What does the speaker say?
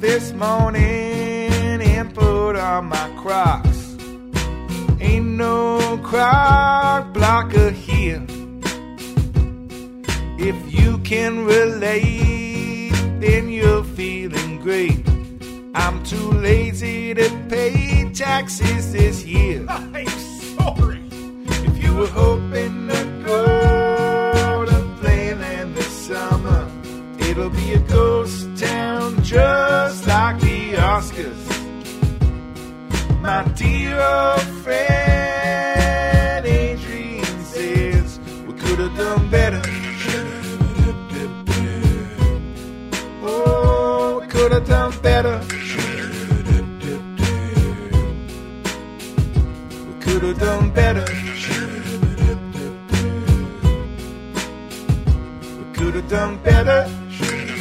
this morning and put on my Crocs. Ain't no croc blocker here. If you can relate, then you're feeling great. I'm too lazy to pay taxes this year. I'm sorry. If you were hoping to go to Playland this summer, it'll be a ghost town just like the Oscars. My dear old friend Adrian says we could have done better. Oh, we could have done better. We could have done better. Have done better.